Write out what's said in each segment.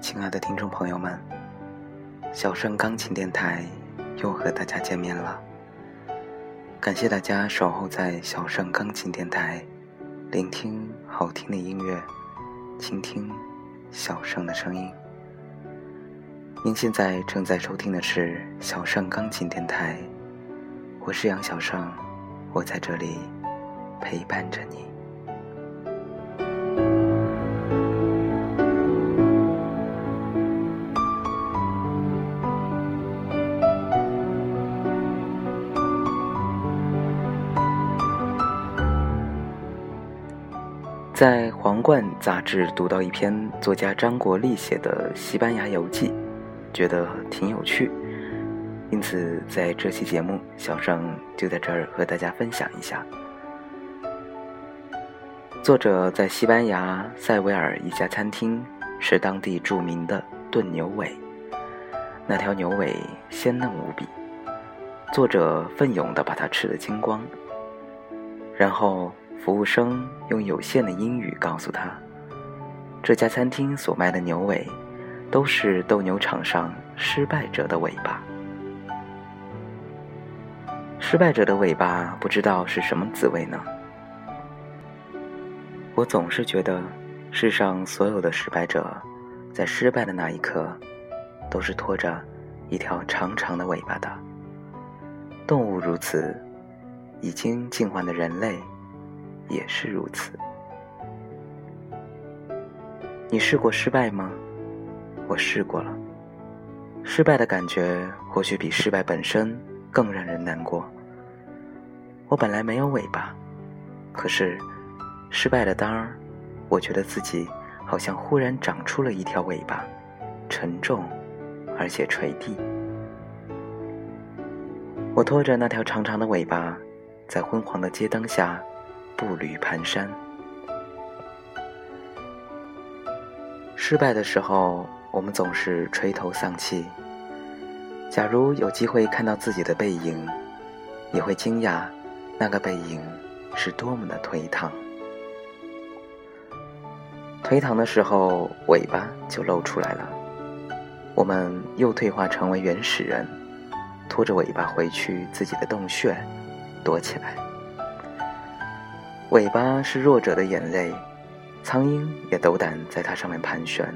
亲爱的听众朋友们，小盛钢琴电台又和大家见面了。感谢大家守候在小盛钢琴电台，聆听好听的音乐，倾听小盛的声音。您现在正在收听的是小盛钢琴电台，我是杨小盛，我在这里陪伴着你。皇冠》杂志读到一篇作家张国立写的西班牙游记，觉得挺有趣，因此在这期节目，小盛就在这儿和大家分享一下。作者在西班牙塞维尔一家餐厅是当地著名的炖牛尾，那条牛尾鲜嫩无比，作者奋勇地把它吃得精光，然后。服务生用有限的英语告诉他：“这家餐厅所卖的牛尾，都是斗牛场上失败者的尾巴。失败者的尾巴不知道是什么滋味呢？我总是觉得，世上所有的失败者，在失败的那一刻，都是拖着一条长长的尾巴的。动物如此，已经进化的人类。”也是如此。你试过失败吗？我试过了。失败的感觉或许比失败本身更让人难过。我本来没有尾巴，可是失败的当儿，我觉得自己好像忽然长出了一条尾巴，沉重而且垂地。我拖着那条长长的尾巴，在昏黄的街灯下。步履蹒跚。失败的时候，我们总是垂头丧气。假如有机会看到自己的背影，你会惊讶，那个背影是多么的颓唐。颓唐的时候，尾巴就露出来了。我们又退化成为原始人，拖着尾巴回去自己的洞穴，躲起来。尾巴是弱者的眼泪，苍鹰也斗胆在它上面盘旋。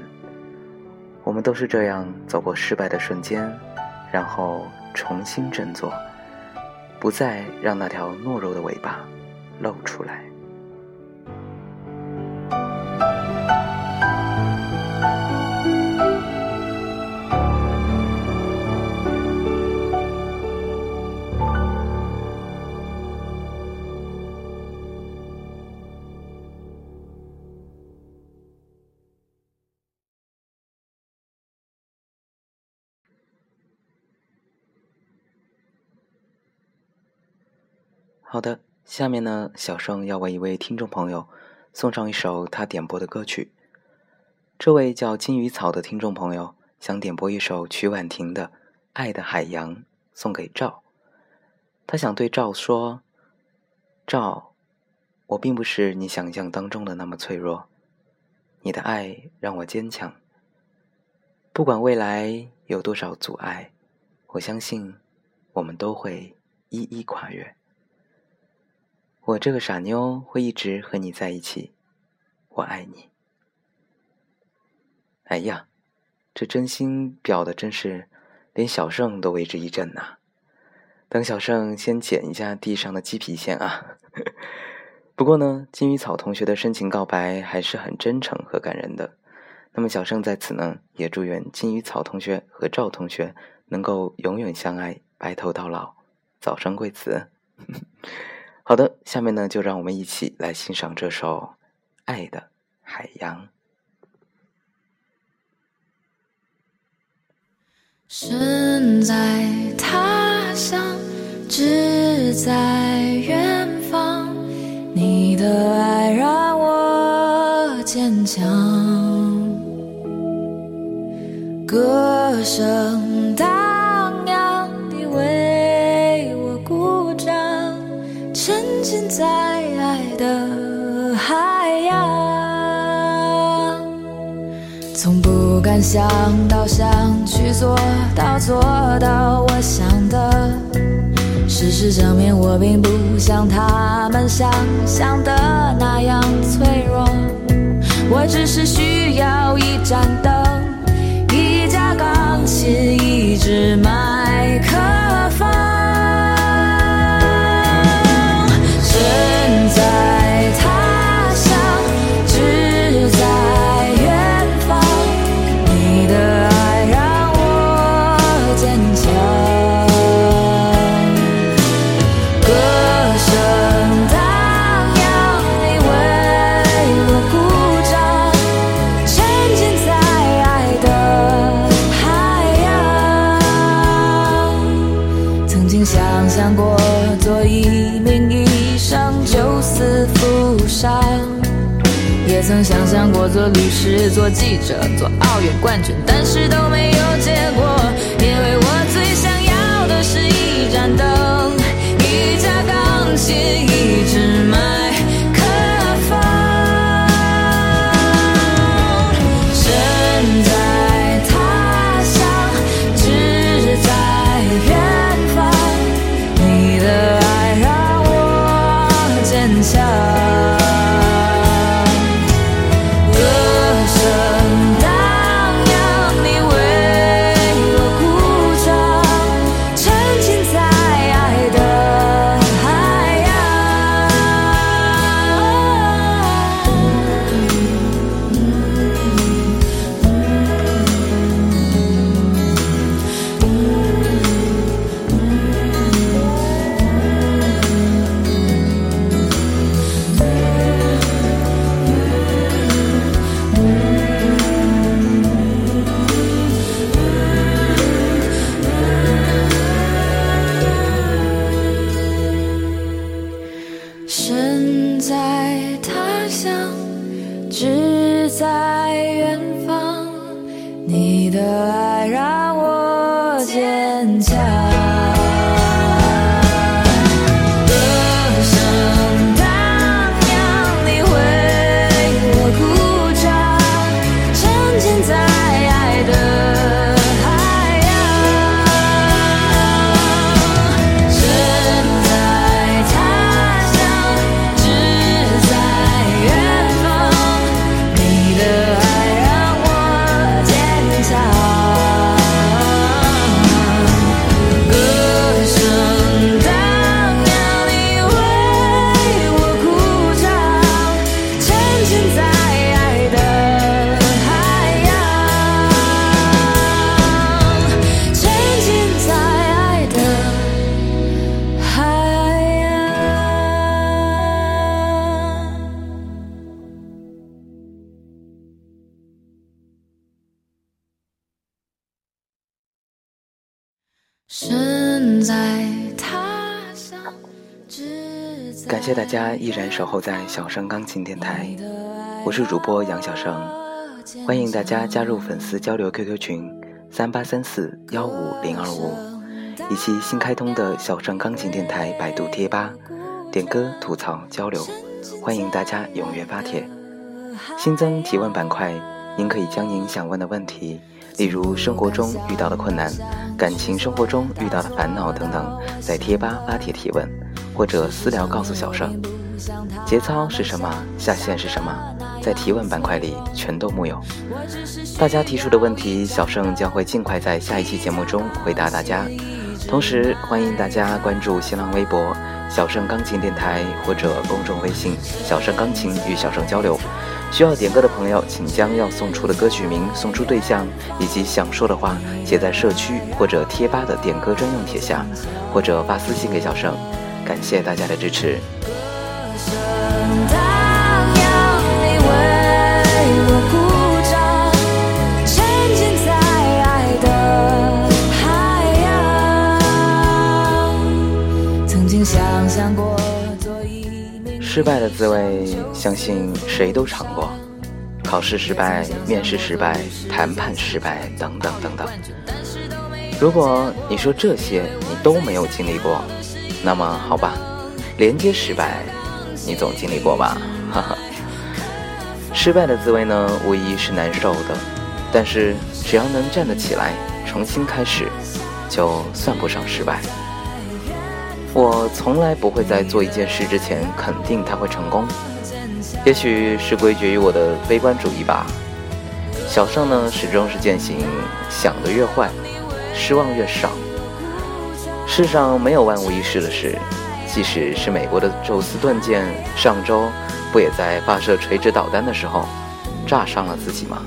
我们都是这样走过失败的瞬间，然后重新振作，不再让那条懦弱的尾巴露出来。好的，下面呢，小盛要为一位听众朋友送上一首他点播的歌曲。这位叫金鱼草的听众朋友想点播一首曲婉婷的《爱的海洋》，送给赵。他想对赵说：“赵，我并不是你想象当中的那么脆弱，你的爱让我坚强。不管未来有多少阻碍，我相信我们都会一一跨越。”我这个傻妞会一直和你在一起，我爱你。哎呀，这真心表的真是，连小盛都为之一振呐。等小盛先捡一下地上的鸡皮先啊。不过呢，金鱼草同学的深情告白还是很真诚和感人的。那么小盛在此呢，也祝愿金鱼草同学和赵同学能够永远相爱，白头到老，早生贵子。好的，下面呢，就让我们一起来欣赏这首《爱的海洋》。身在他乡，志在远方，你的爱让我坚强，歌声大。在爱的海洋，从不。敢想到想去做到做到我想的。事实证明，我并不像他们想象的那样脆弱。我只是需要一盏灯，一架钢琴，一支麦谢大家依然守候在小声钢琴电台，我是主播杨小生，欢迎大家加入粉丝交流 QQ 群三八三四幺五零二五，以及新开通的小声钢琴电台百度贴吧，点歌吐槽交流，欢迎大家踊跃发帖。新增提问板块，您可以将您想问的问题，例如生活中遇到的困难、感情生活中遇到的烦恼等等，在贴吧发帖提问，或者私聊告诉小盛。节操是什么？下限是什么？在提问板块里全都木有。大家提出的问题，小盛将会尽快在下一期节目中回答大家。同时，欢迎大家关注新浪微博“小盛钢琴电台”或者公众微信“小盛钢琴”与小盛交流。需要点歌的朋友，请将要送出的歌曲名、送出对象以及想说的话写在社区或者贴吧的点歌专用帖下，或者发私信给小盛。感谢大家的支持。失败的滋味，相信谁都尝过。考试失败、面试失败、谈判失败，等等等等。如果你说这些你都没有经历过，那么好吧，连接失败，你总经历过吧？哈哈。失败的滋味呢，无疑是难受的，但是只要能站得起来，重新开始，就算不上失败。我从来不会在做一件事之前肯定它会成功，也许是归结于我的悲观主义吧。小盛呢，始终是践行想得越坏，失望越少。世上没有万无一失的事，即使是美国的宙斯盾舰，上周不也在发射垂直导弹的时候炸伤了自己吗？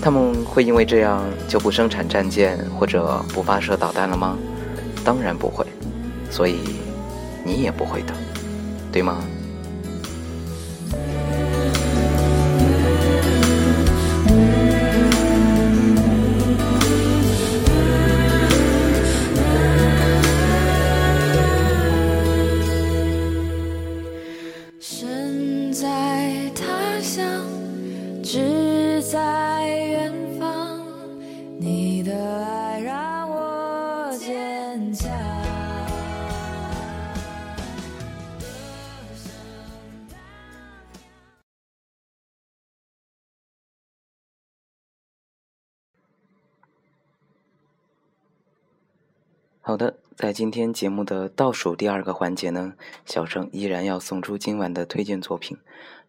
他们会因为这样就不生产战舰或者不发射导弹了吗？当然不会，所以你也不会的，对吗？好的，在今天节目的倒数第二个环节呢，小盛依然要送出今晚的推荐作品，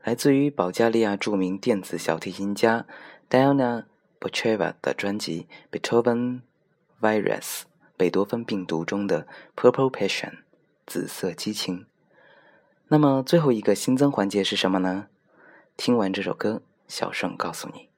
来自于保加利亚著名电子小提琴家 Diana Bocheva 的专辑《Beethoven Virus》贝多芬病毒中的《Purple Passion》紫色激情。那么最后一个新增环节是什么呢？听完这首歌，小盛告诉你。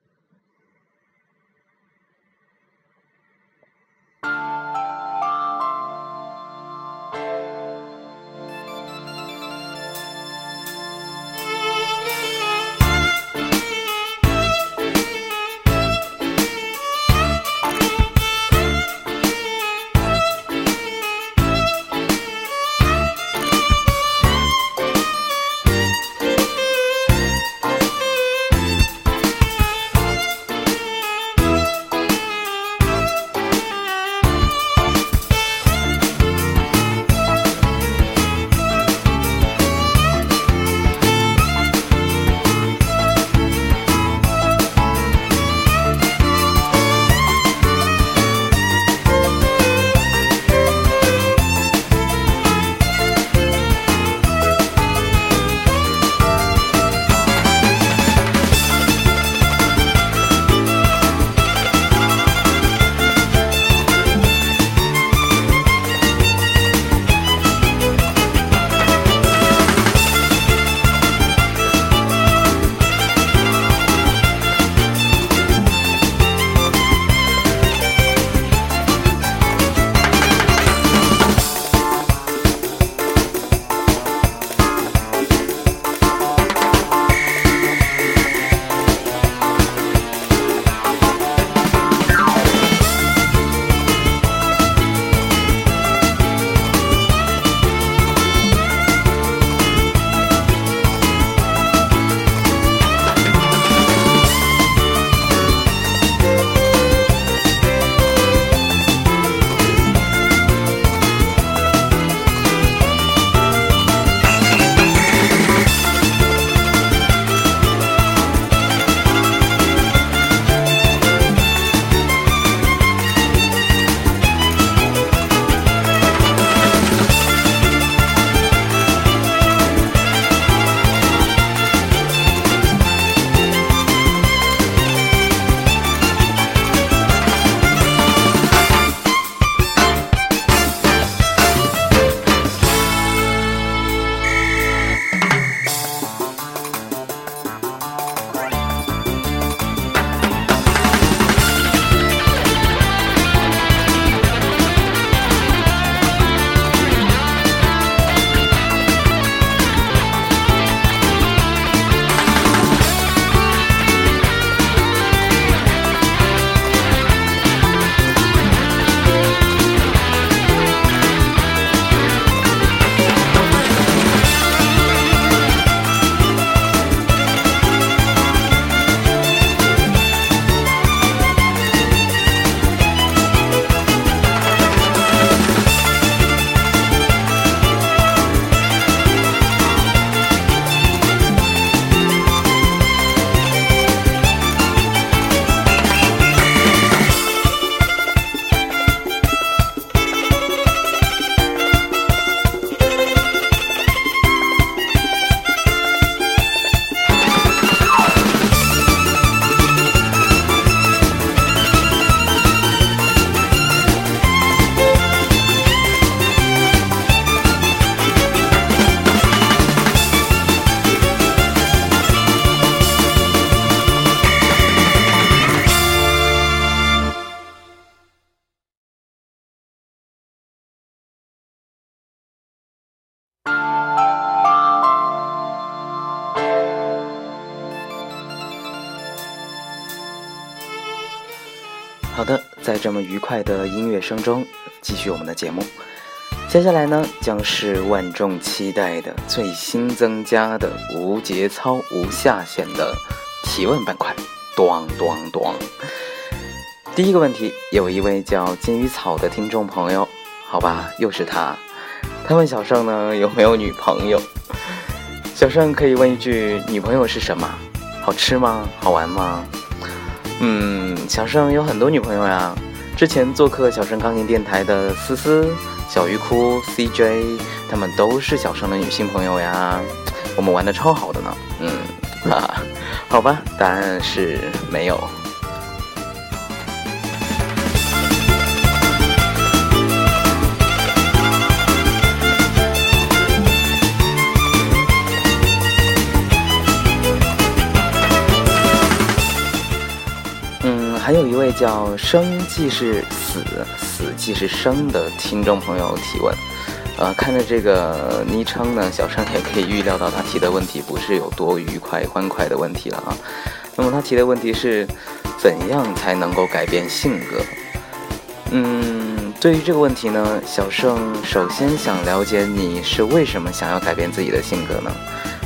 这么愉快的音乐声中，继续我们的节目。接下来呢，将是万众期待的最新增加的无节操、无下限的提问板块。咣咣咣！第一个问题，有一位叫金鱼草的听众朋友，好吧，又是他。他问小盛呢有没有女朋友？小盛可以问一句：女朋友是什么？好吃吗？好玩吗？嗯，小盛有很多女朋友呀。之前做客小生钢琴电台的思思、小鱼哭、CJ，他们都是小生的女性朋友呀。我们玩的超好的呢。嗯，哈哈，好吧，答案是没有。叫“生即是死，死即是生”的听众朋友提问，呃，看着这个昵称呢，小盛也可以预料到他提的问题不是有多愉快欢快的问题了啊。那么他提的问题是，怎样才能够改变性格？嗯，对于这个问题呢，小盛首先想了解你是为什么想要改变自己的性格呢？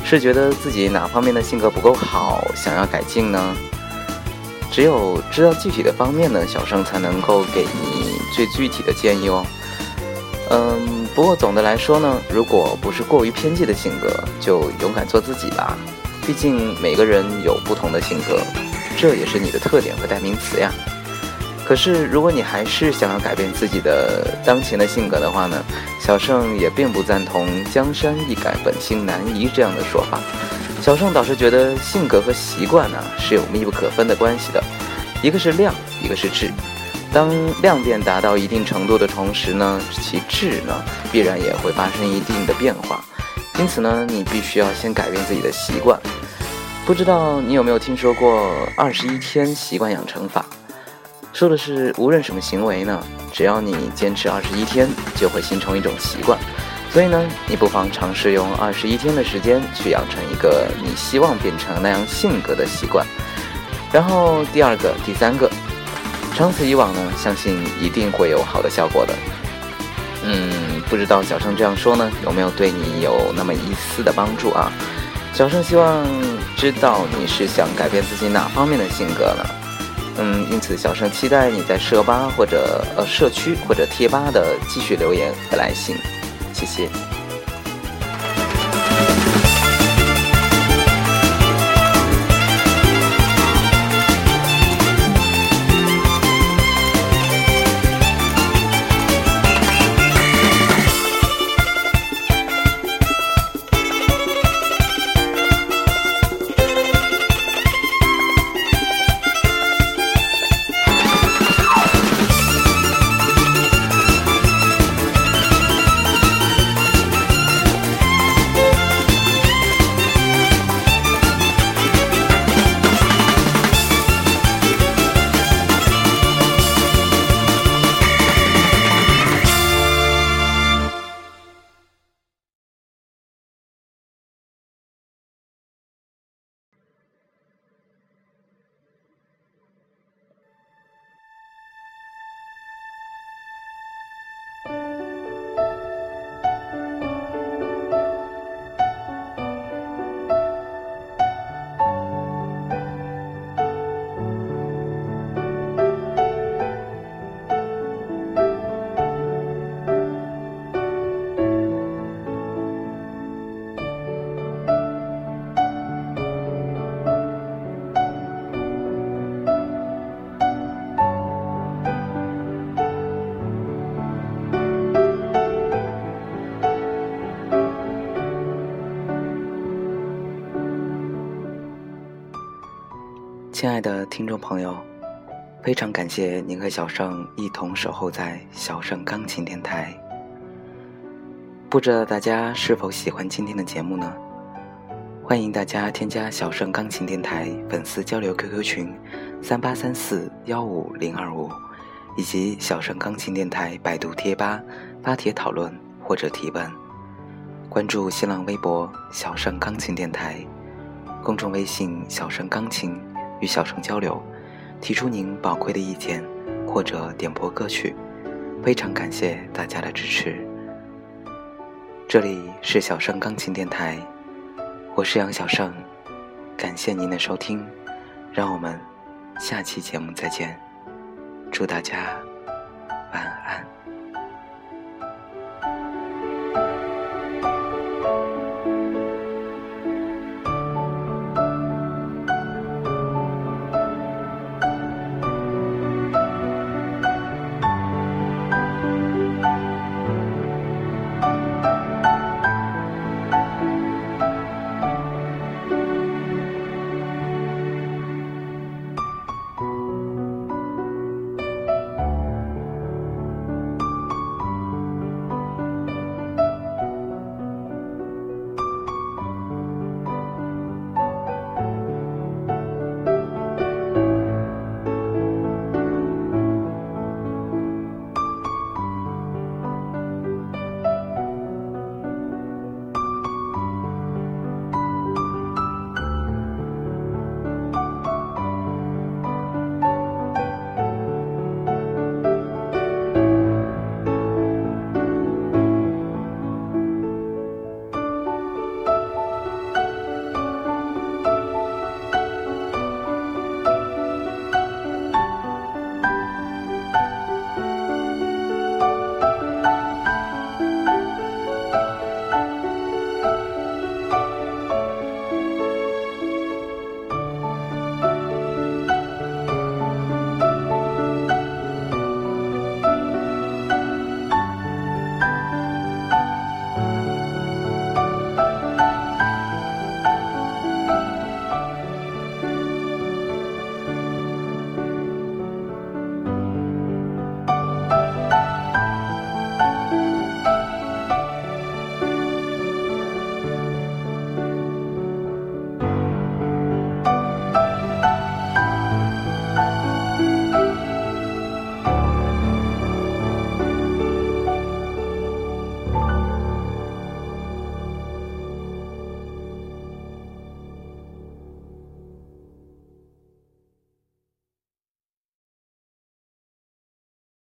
是觉得自己哪方面的性格不够好，想要改进呢？只有知道具体的方面呢，小盛才能够给你最具体的建议哦。嗯，不过总的来说呢，如果不是过于偏激的性格，就勇敢做自己吧。毕竟每个人有不同的性格，这也是你的特点和代名词呀。可是如果你还是想要改变自己的当前的性格的话呢，小盛也并不赞同“江山易改，本性难移”这样的说法。小盛倒是觉得性格和习惯呢是有密不可分的关系的，一个是量，一个是质。当量变达到一定程度的同时呢，其质呢必然也会发生一定的变化。因此呢，你必须要先改变自己的习惯。不知道你有没有听说过二十一天习惯养成法？说的是无论什么行为呢，只要你坚持二十一天，就会形成一种习惯。所以呢，你不妨尝试用二十一天的时间去养成一个你希望变成那样性格的习惯。然后第二个、第三个，长此以往呢，相信一定会有好的效果的。嗯，不知道小盛这样说呢，有没有对你有那么一丝的帮助啊？小盛希望知道你是想改变自己哪方面的性格呢？嗯，因此小盛期待你在社吧或者呃社区或者贴吧的继续留言和来信。谢谢。亲爱的听众朋友，非常感谢您和小盛一同守候在小盛钢琴电台。不知道大家是否喜欢今天的节目呢？欢迎大家添加小盛钢琴电台粉丝交流 QQ 群三八三四幺五零二五，以及小盛钢琴电台百度贴吧发帖讨论或者提问。关注新浪微博小盛钢琴电台，公众微信小盛钢琴。与小盛交流，提出您宝贵的意见，或者点播歌曲，非常感谢大家的支持。这里是小盛钢琴电台，我是杨小盛，感谢您的收听，让我们下期节目再见，祝大家晚安。